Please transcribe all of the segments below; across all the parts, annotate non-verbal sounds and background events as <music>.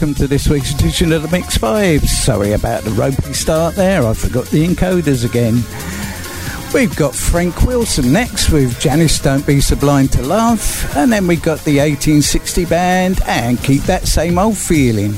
welcome to this week's edition of the Mixvibez. Sorry about the ropey start there, I forgot the encoders again. We've got Frank Wilson next with Janice Don't Be So Blind to Love, and then we've got the 1860 band and Keep That Same Old Feeling.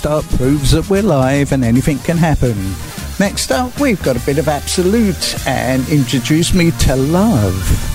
Start proves that we're live and anything can happen. Next up, we've got a bit of Absolute and Introduce Me to Love.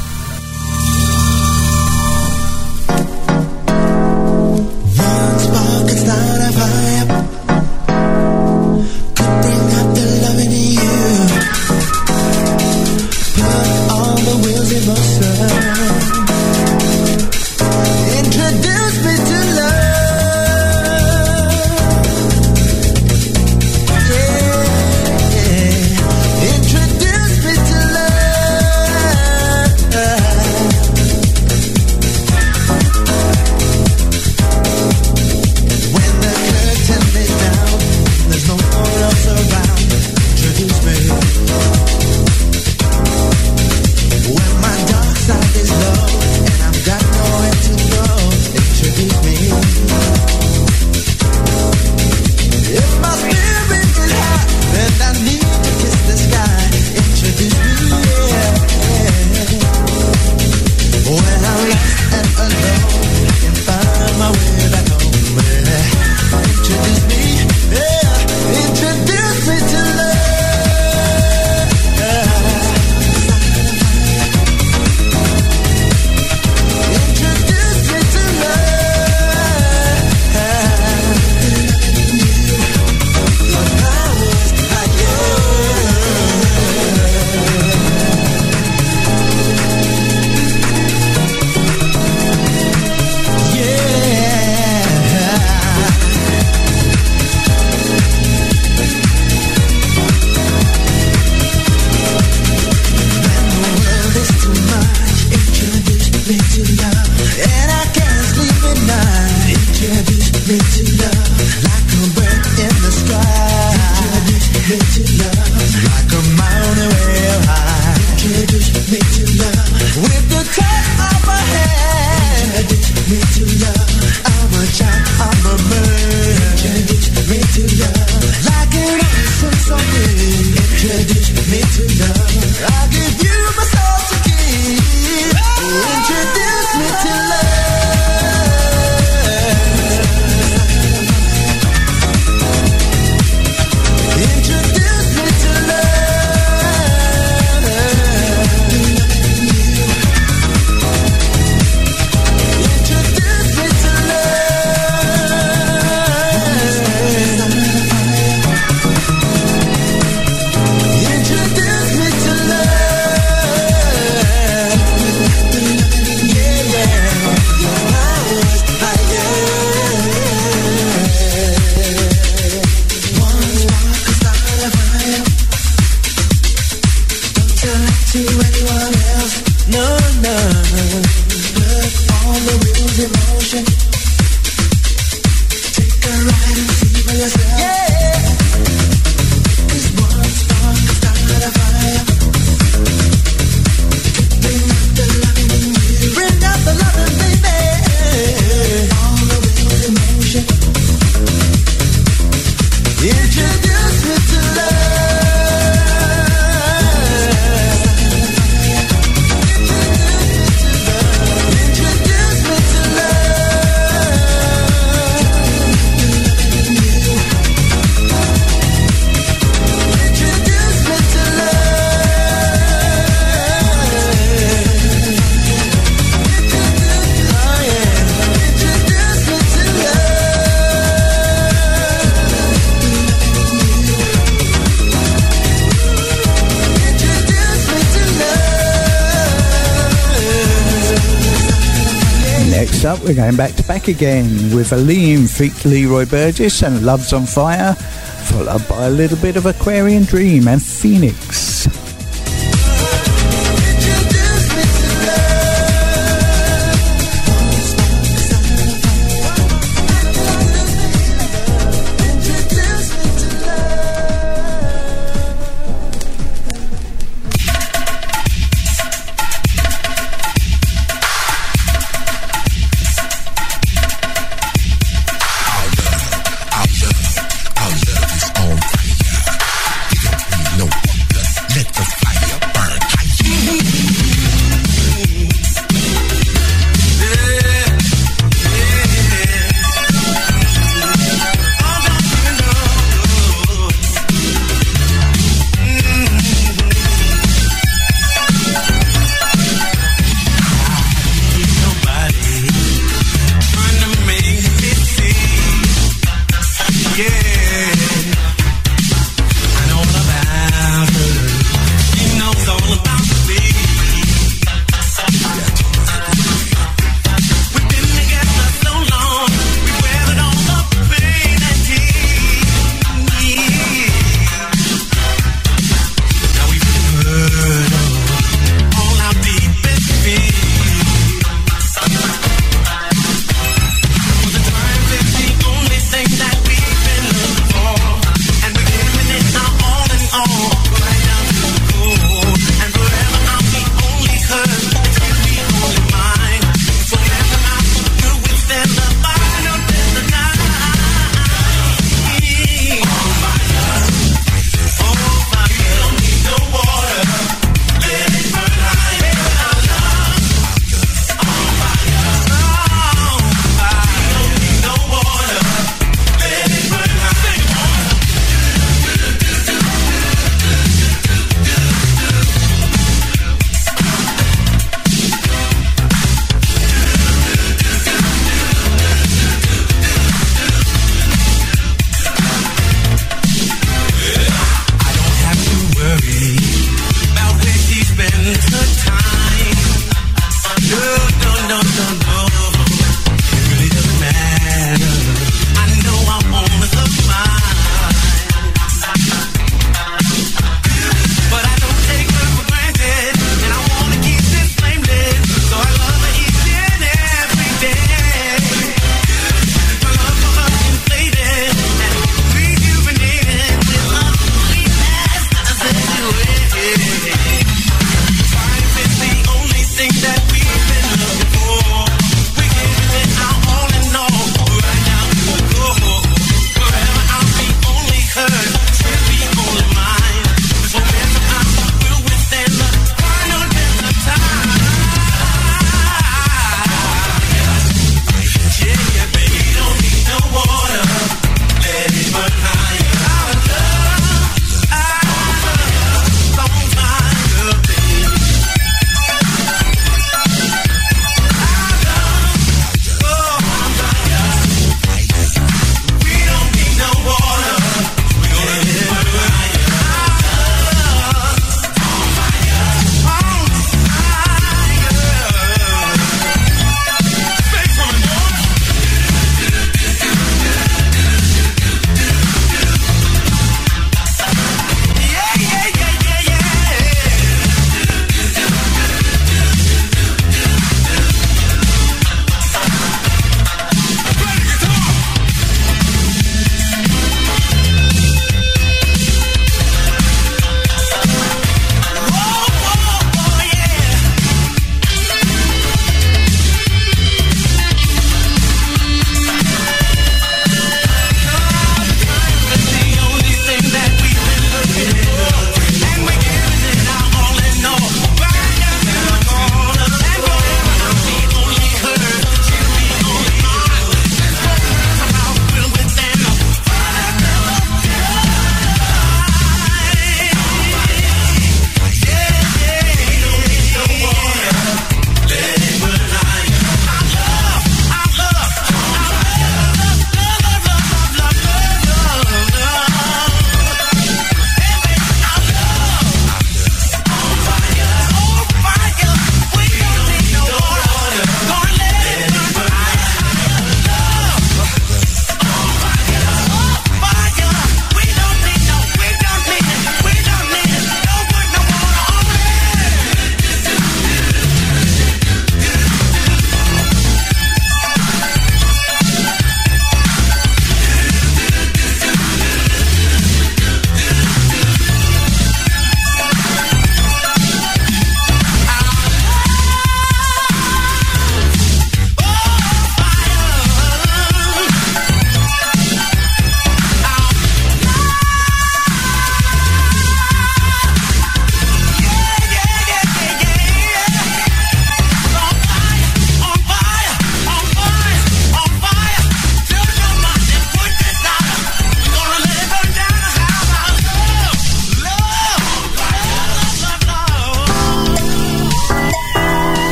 Back again with Aleem feat Leroy Burgess and Love's on Fire, followed by a little bit of Aquarian Dream and Phoenix.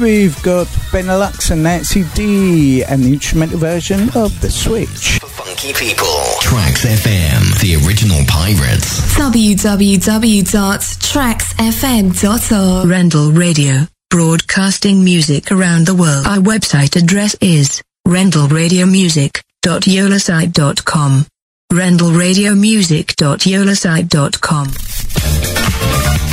We've got Benelux and Nancy Dee and the instrumental version of The Switch. Funky people. Trax FM, the original pirates. www.traxfm.org. Rendell Radio, broadcasting music around the world. Our website address is rendellradiomusic.yolasite.com. rendellradiomusic.yolasite.com.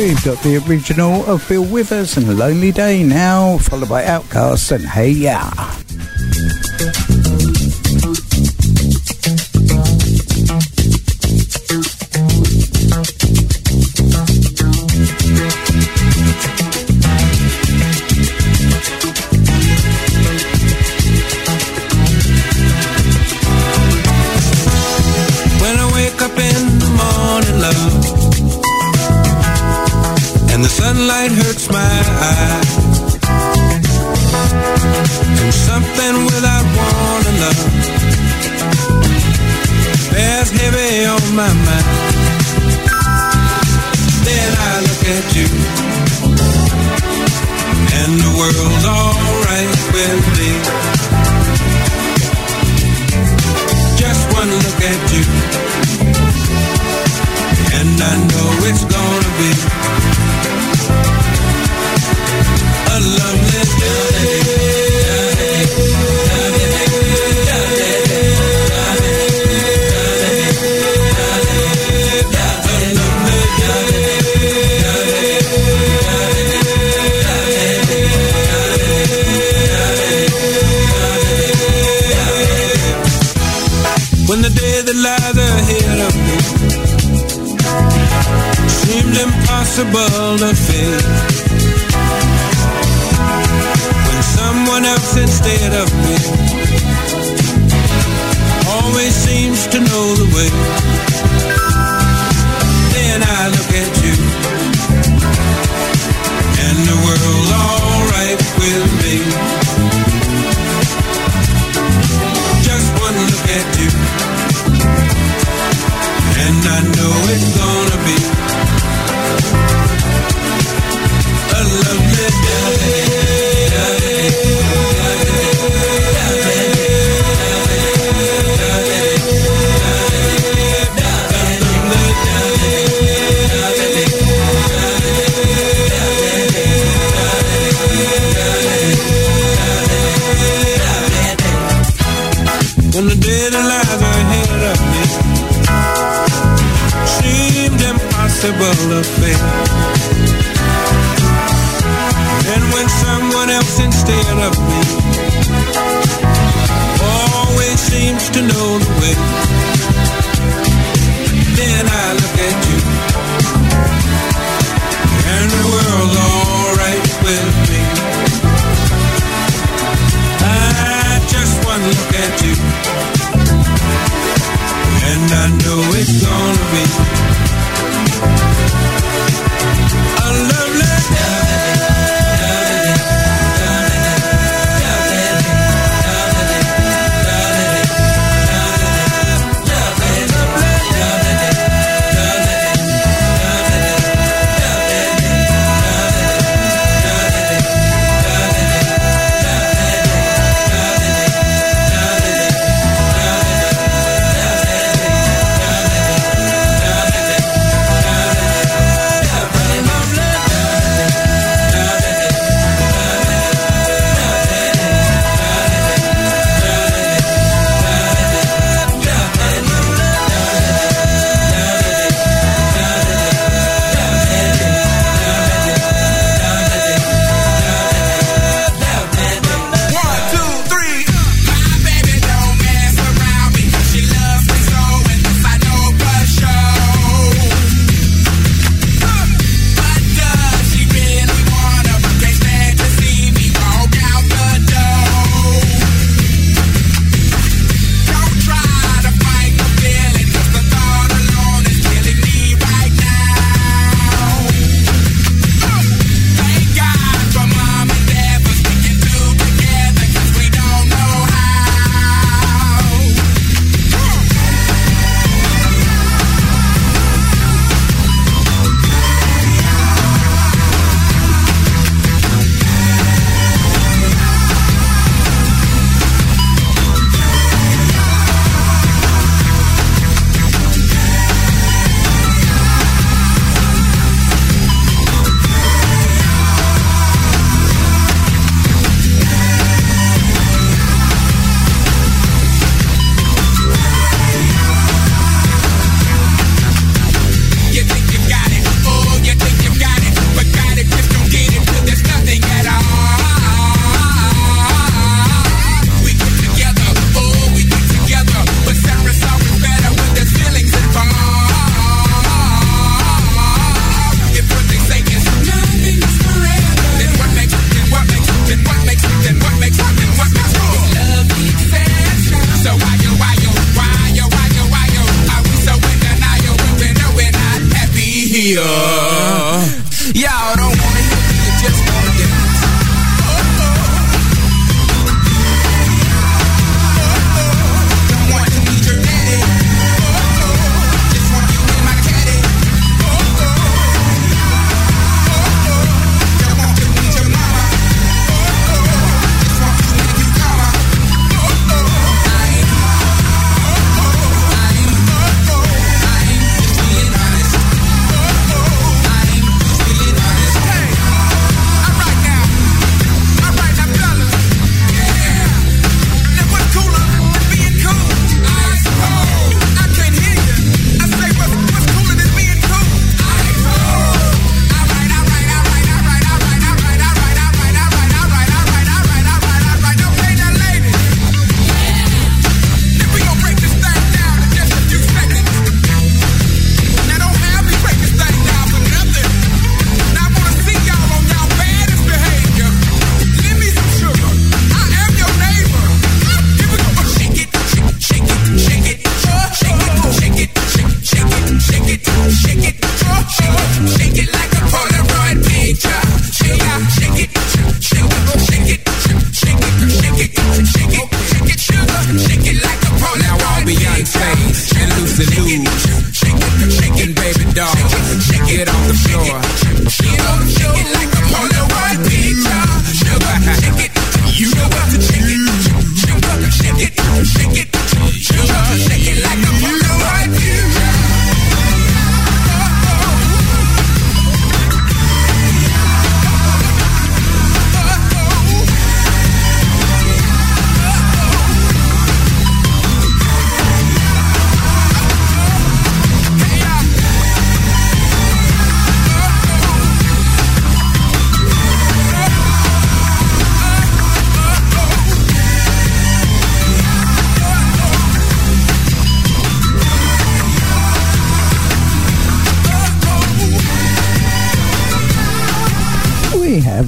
We've got the original of Bill Withers and Lonely Day now, followed by Outkast's and Hey Ya.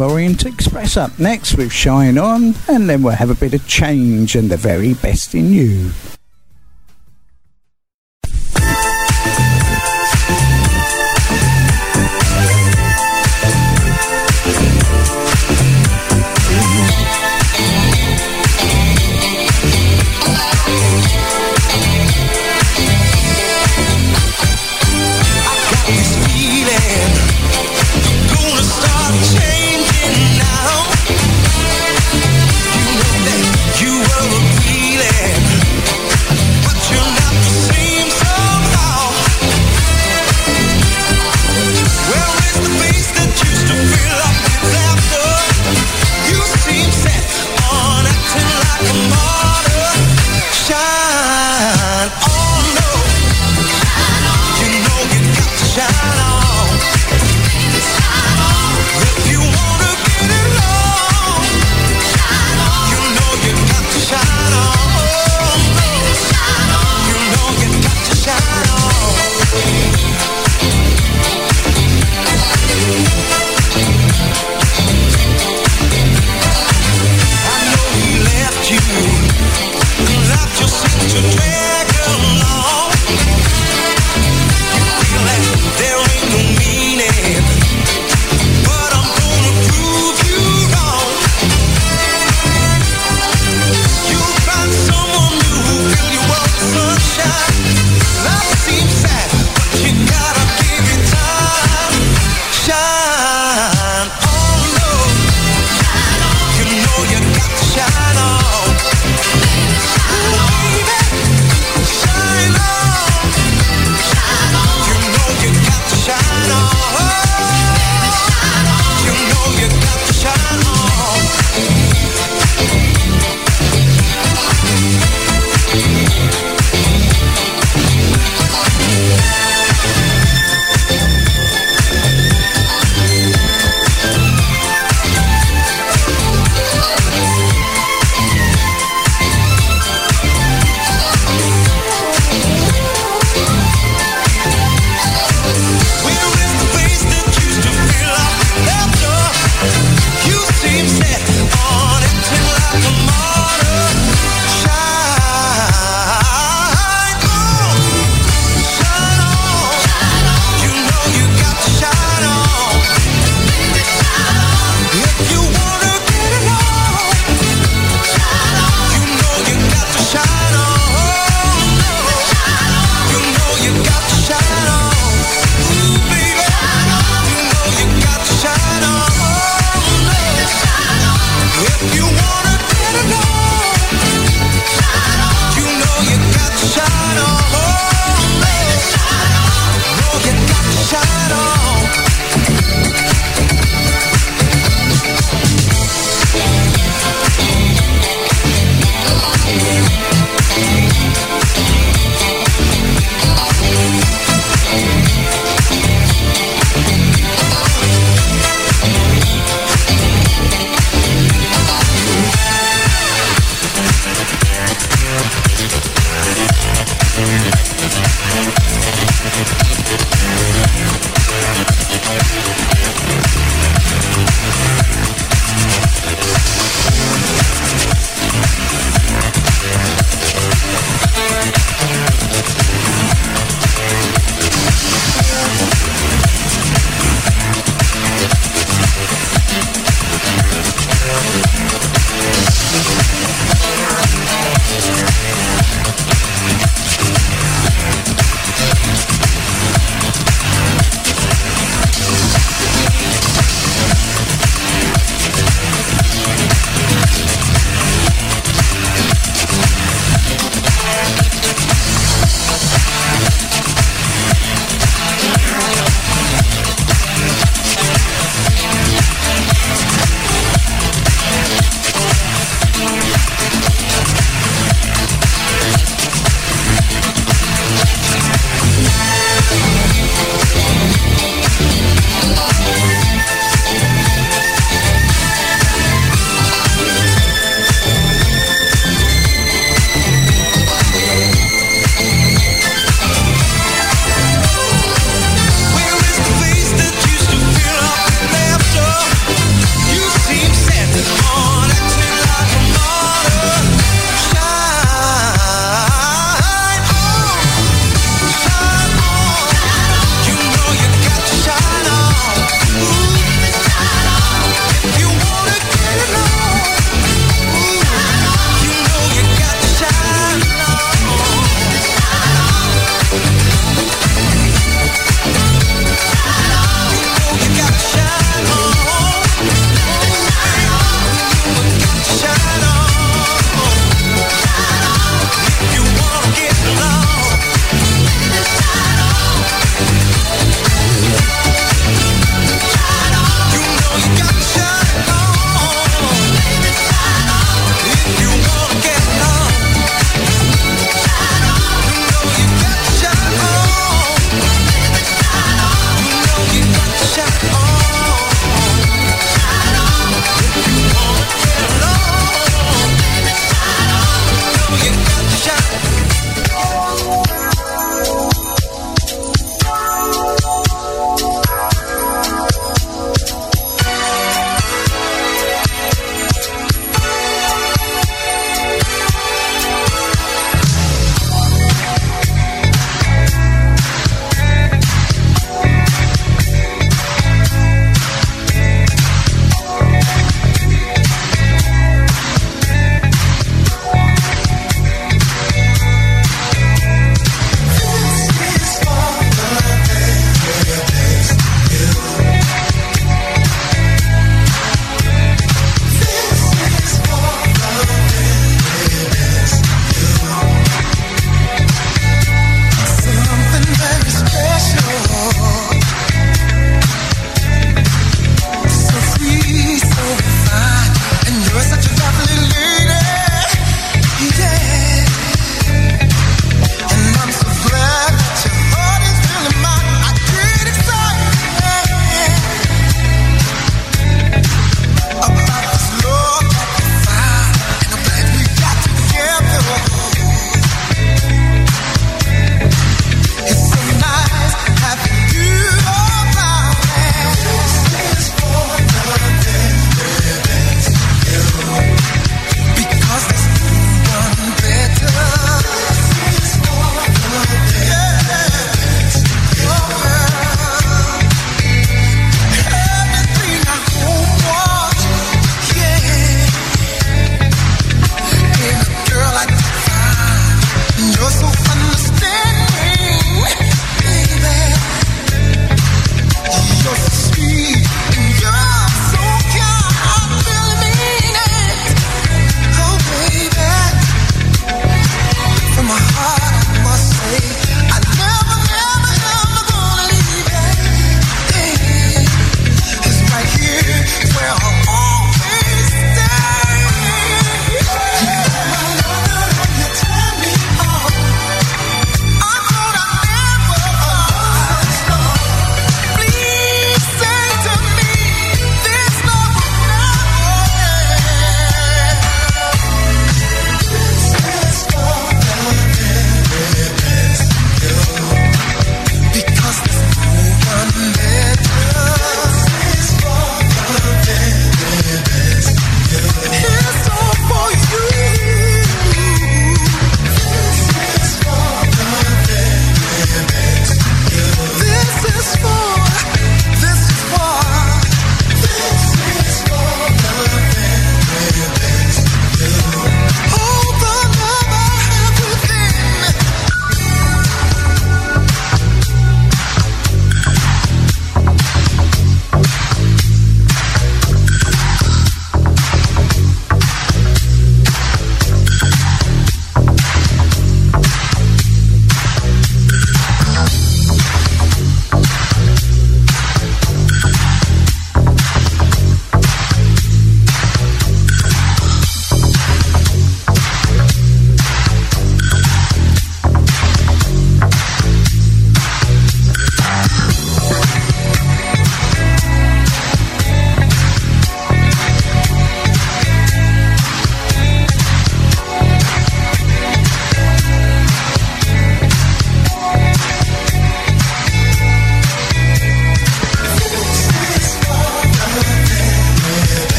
Orient Express up next with Shine On, and then we'll have a bit of change and the very best in you.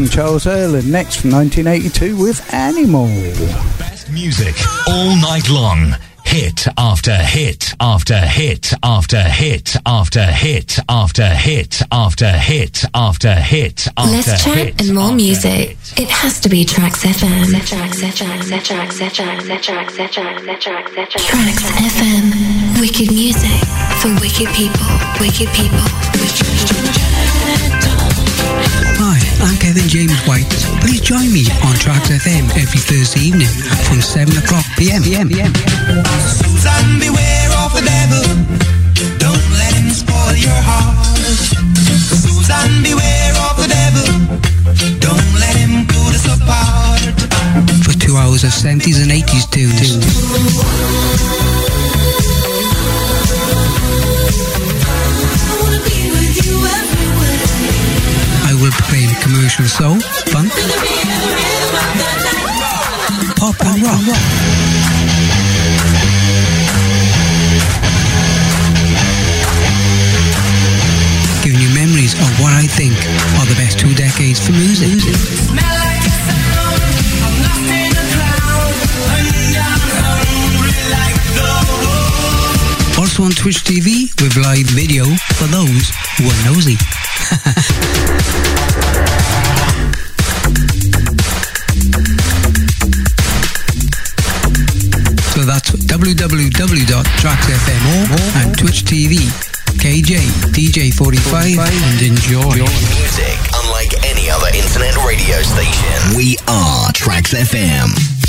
We've got some Charles Earland next from 1982 with Animal. Best music all night long. Hit after hit after hit after hit after hit after hit after hit after hit after Less chat and more music. It has to be Trax FM. Trax FM. Wicked music for wicked people. Wicked people. Hi, I'm Kevin James White. Please join me on Trax FM every Thursday evening from 7 o'clock p.m. PM. Susan, beware of the devil. Don't let him spoil your heart. Susan, beware of the devil. Don't let him put us apart. For two hours of 70s and 80s tunes. Playing commercial soul, funk, pop and rock. Giving you memories of what I think are the best two decades for music. Also on Twitch TV with live video for those who are nosy. <laughs> so that's www.traxfm and Twitch TV. KJ, DJ45 and enjoy. Music unlike any other internet radio station. We are Trax FM.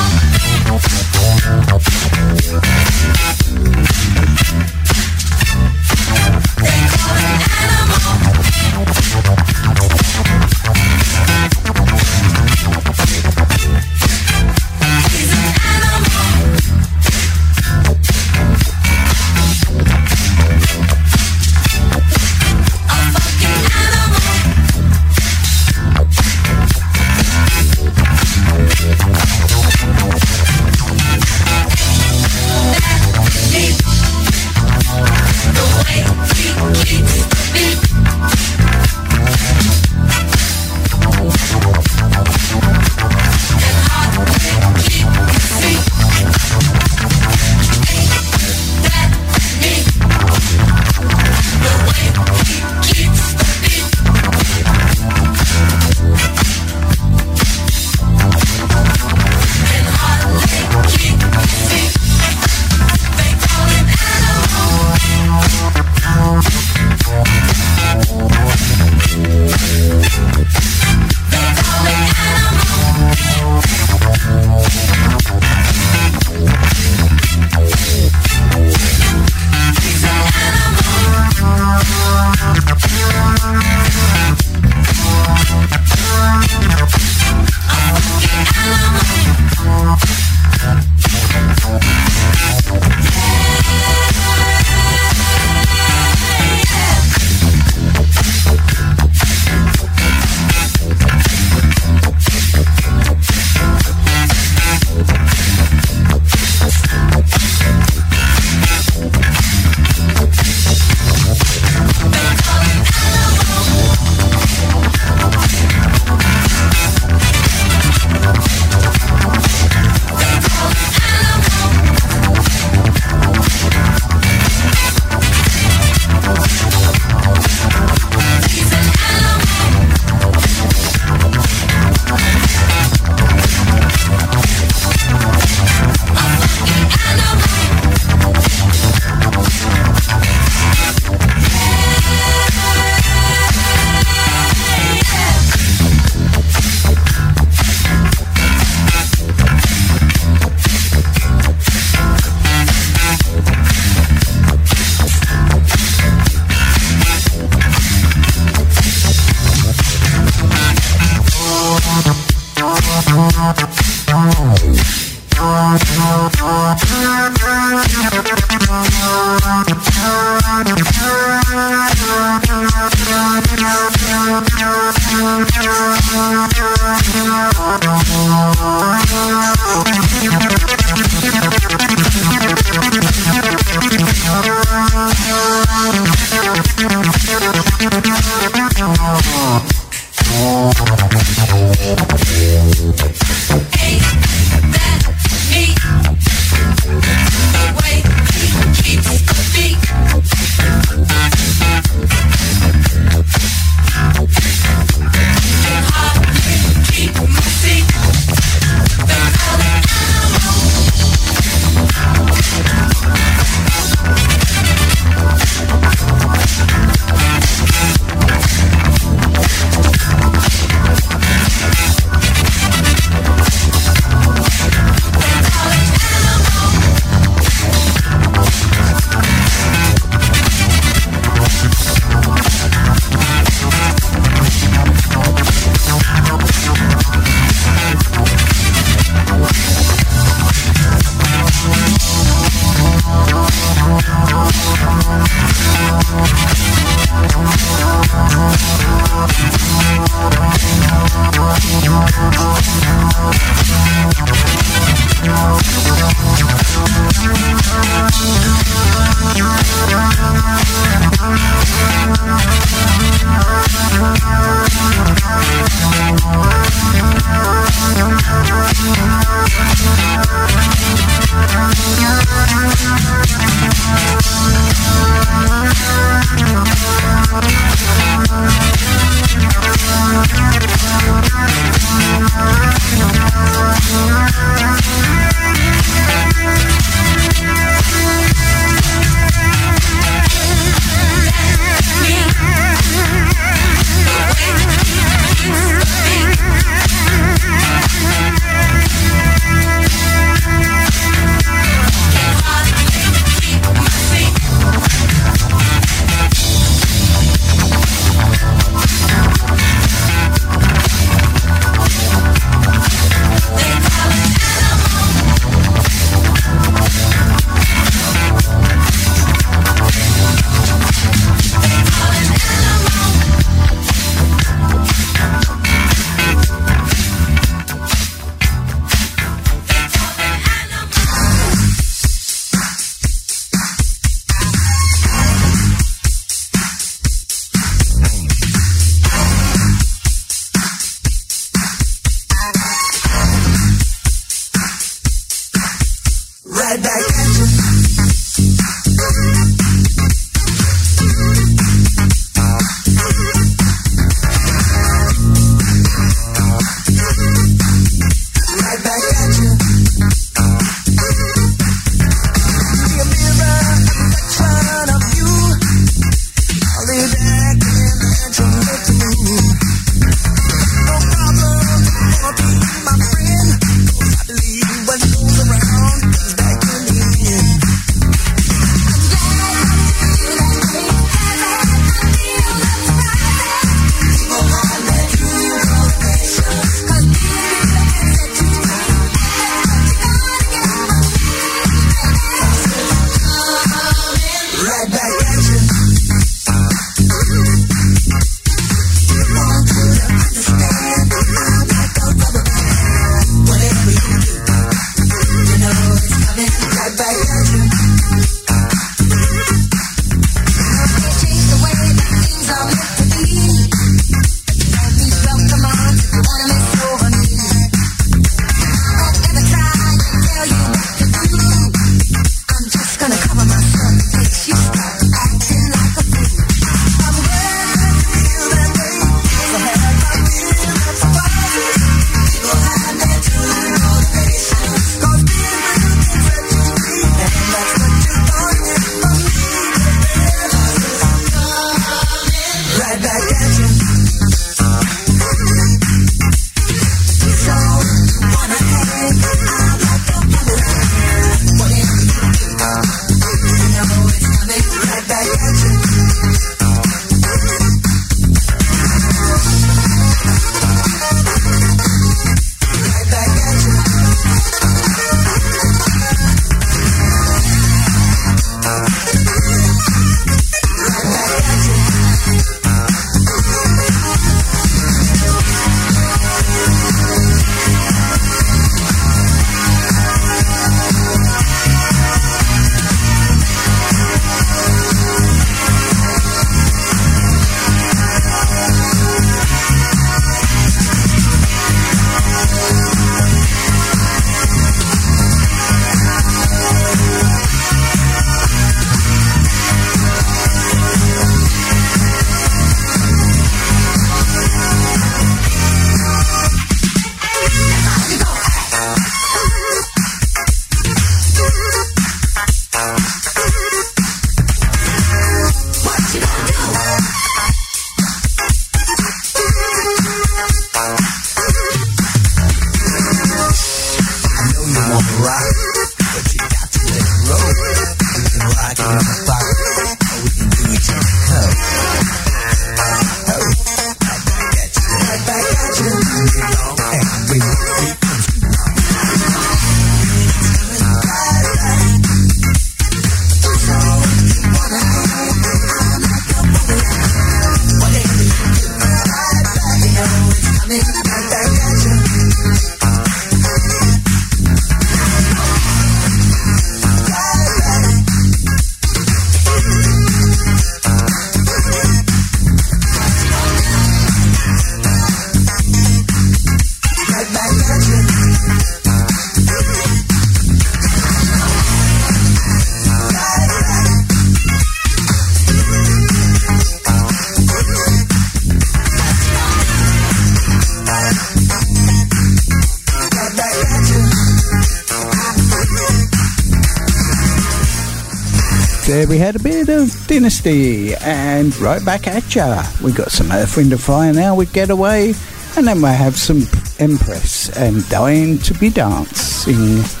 We had a bit of Dynasty and right back at ya. We got some Earth, Wind and Fire now with Getaway and then we'll have some Empress and Dying to be Dancing.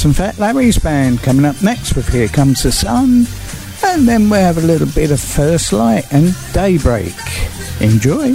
some Fat Larry's band coming up next with Here Comes the Sun. And then we have a little bit of First Light and Daybreak. Enjoy.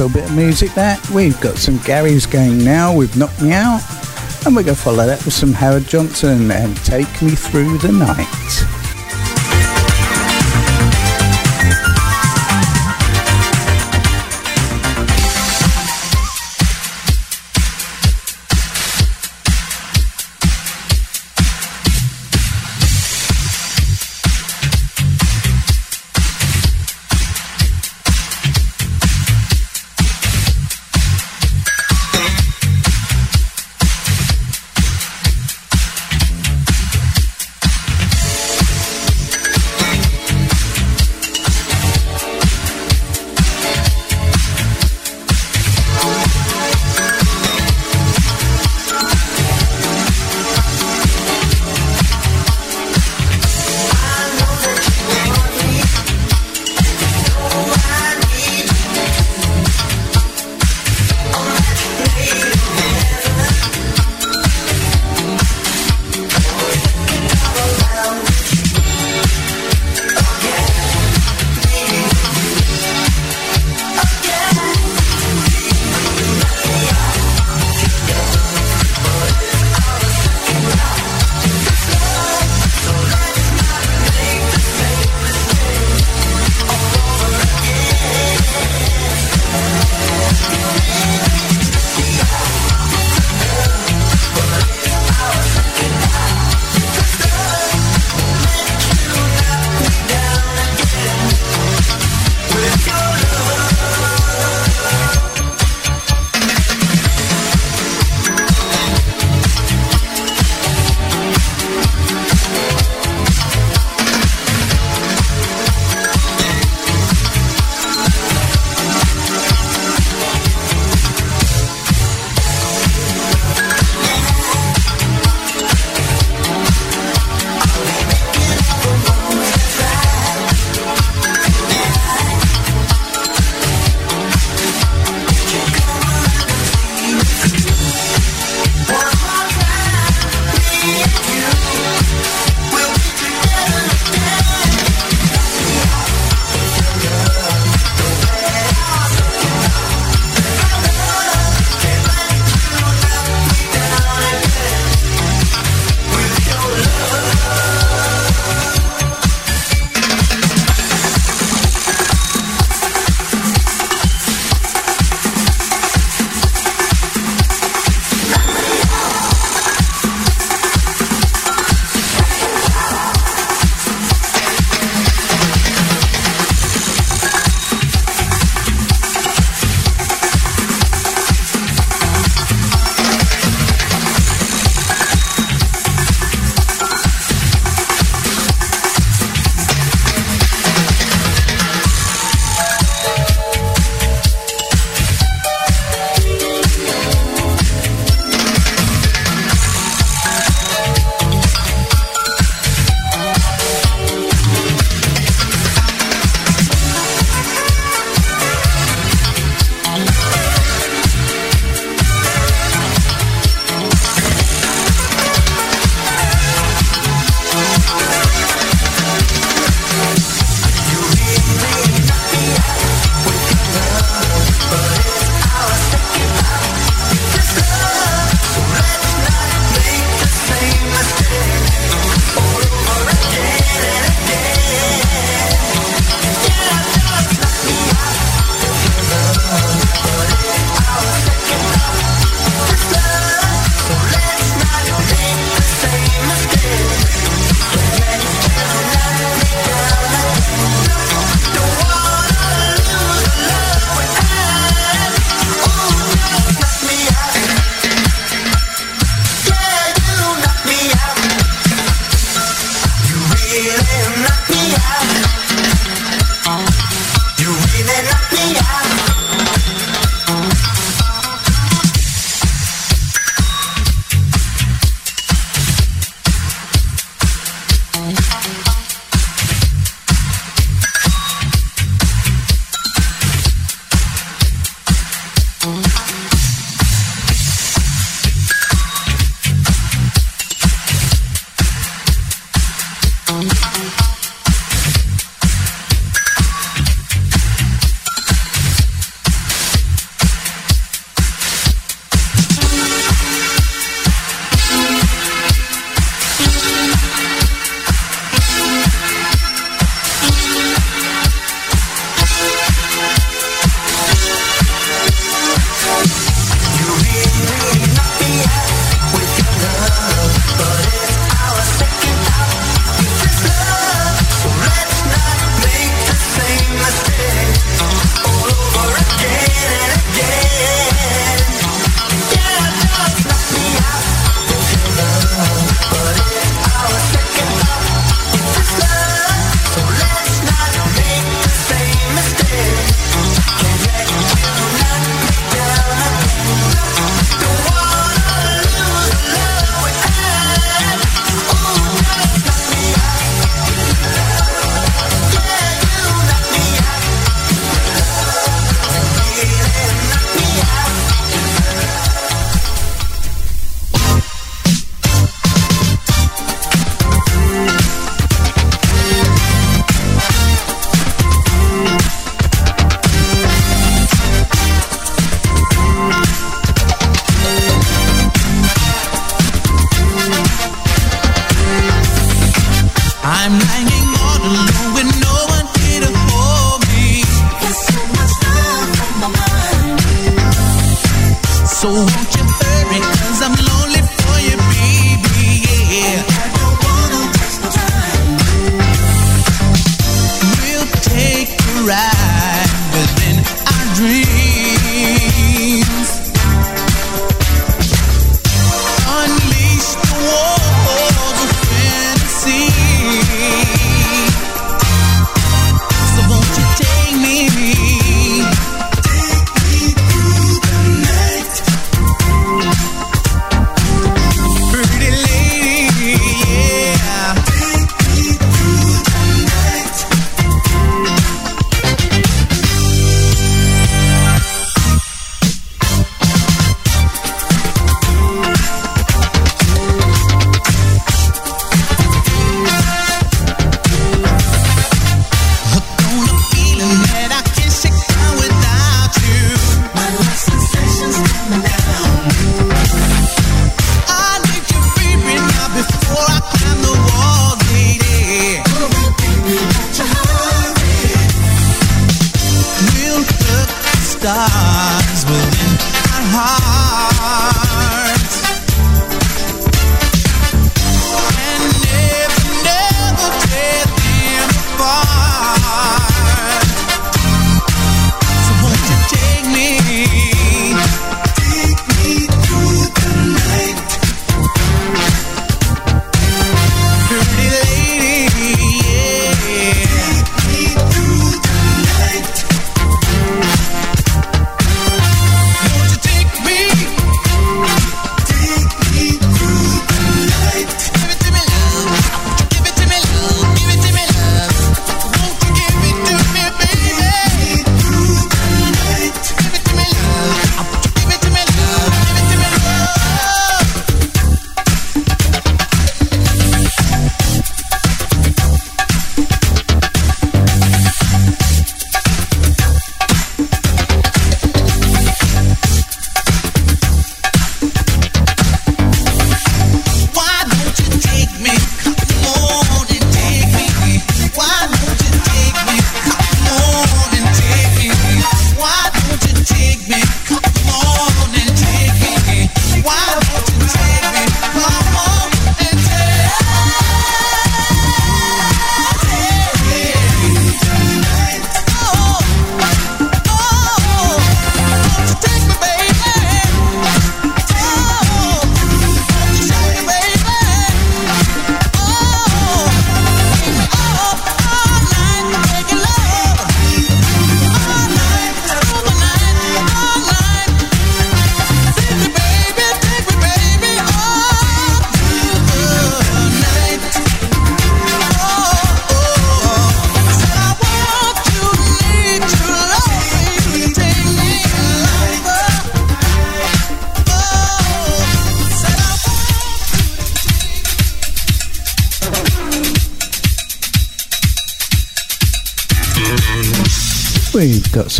Little bit of music that. We've got some Gary's Gang now with Knock Me Out. And we're going to follow that with some Howard Johnson and Take Me Through the Night.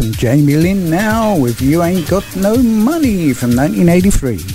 some Jaime Lynn now with You Ain't Got No Money from 1983.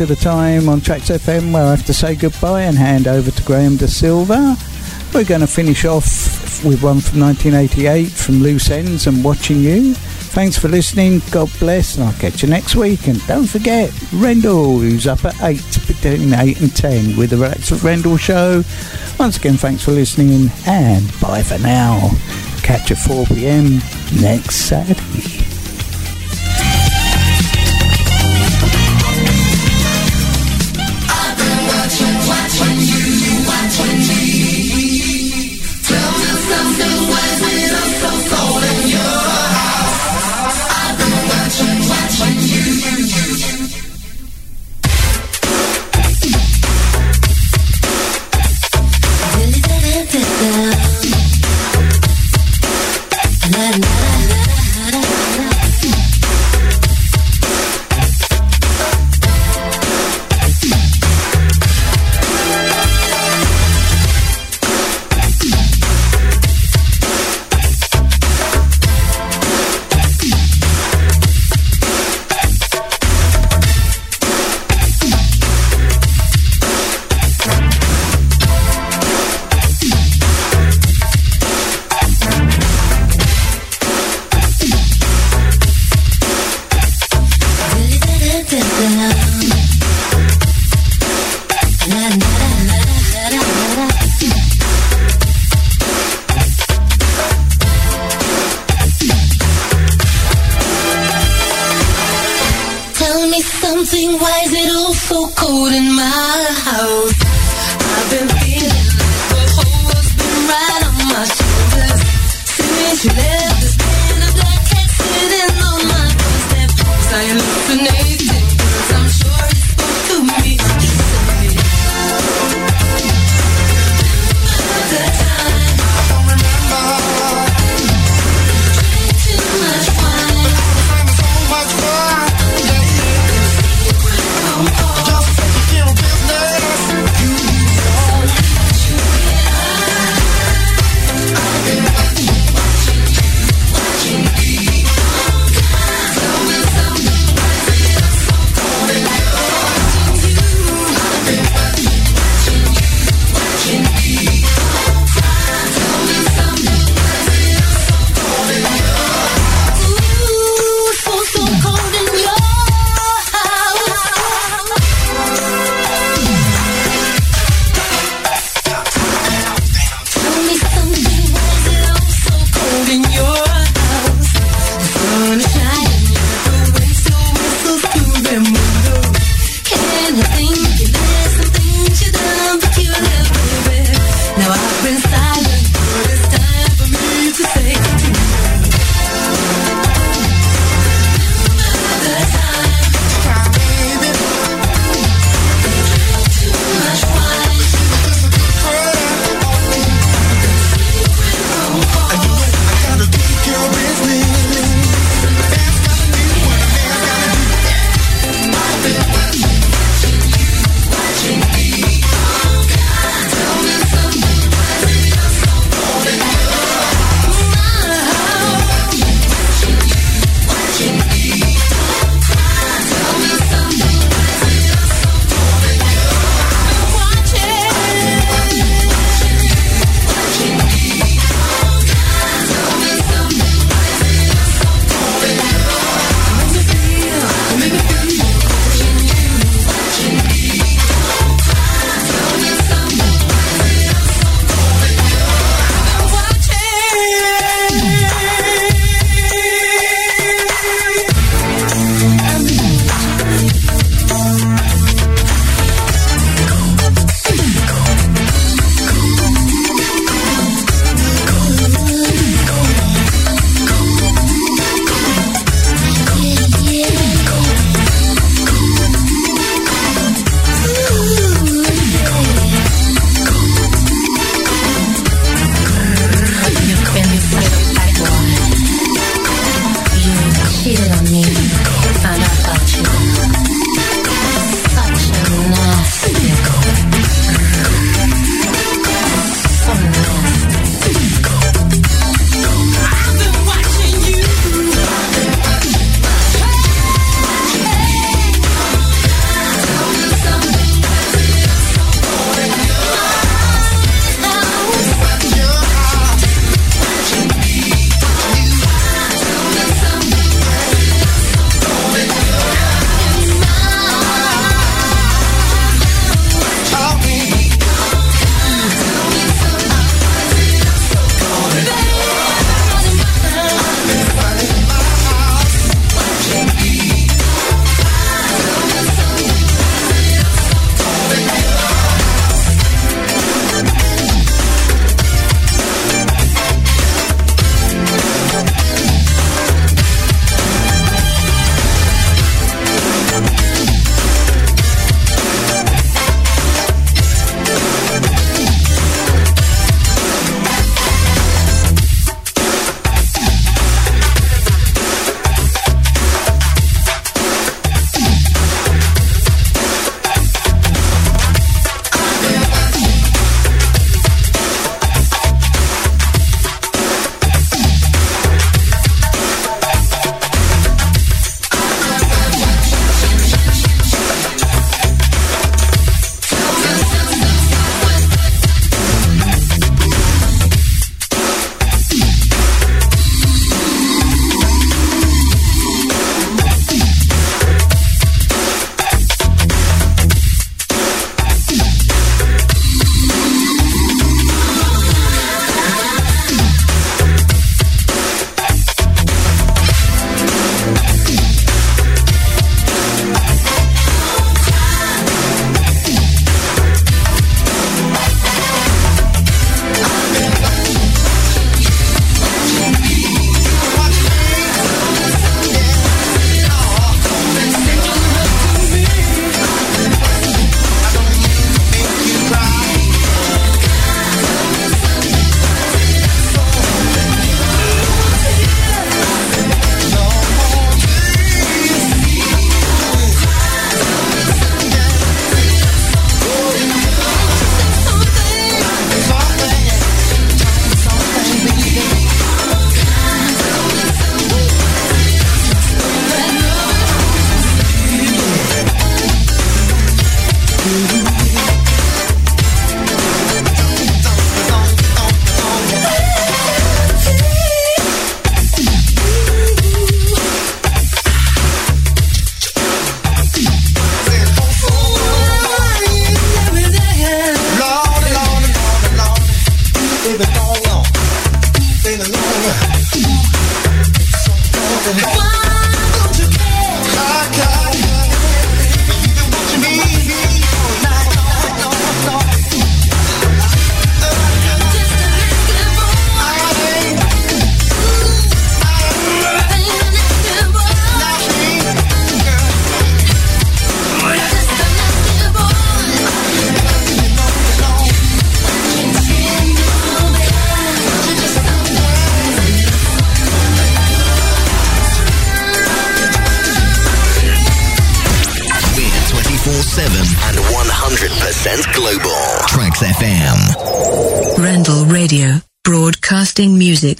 To the time on Trax FM where I have to say goodbye and hand over to Graham De Silva. We're going to finish off with one from 1988 from Loose Ends and Watching You. Thanks for listening. God bless, and I'll catch you next week. And don't forget, Rendell, who's up at 8 between 8 and 10 with the Relax with Rendell show. Once again, thanks for listening, and bye for now. Catch at 4 pm next Saturday.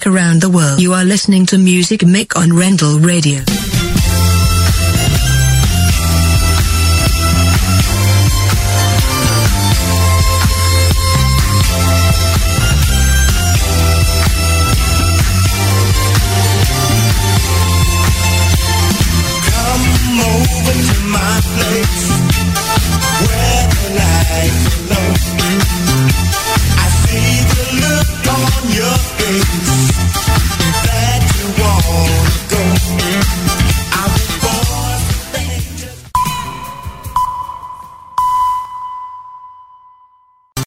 Around the world. You are listening to Music Mick on Rendell Radio.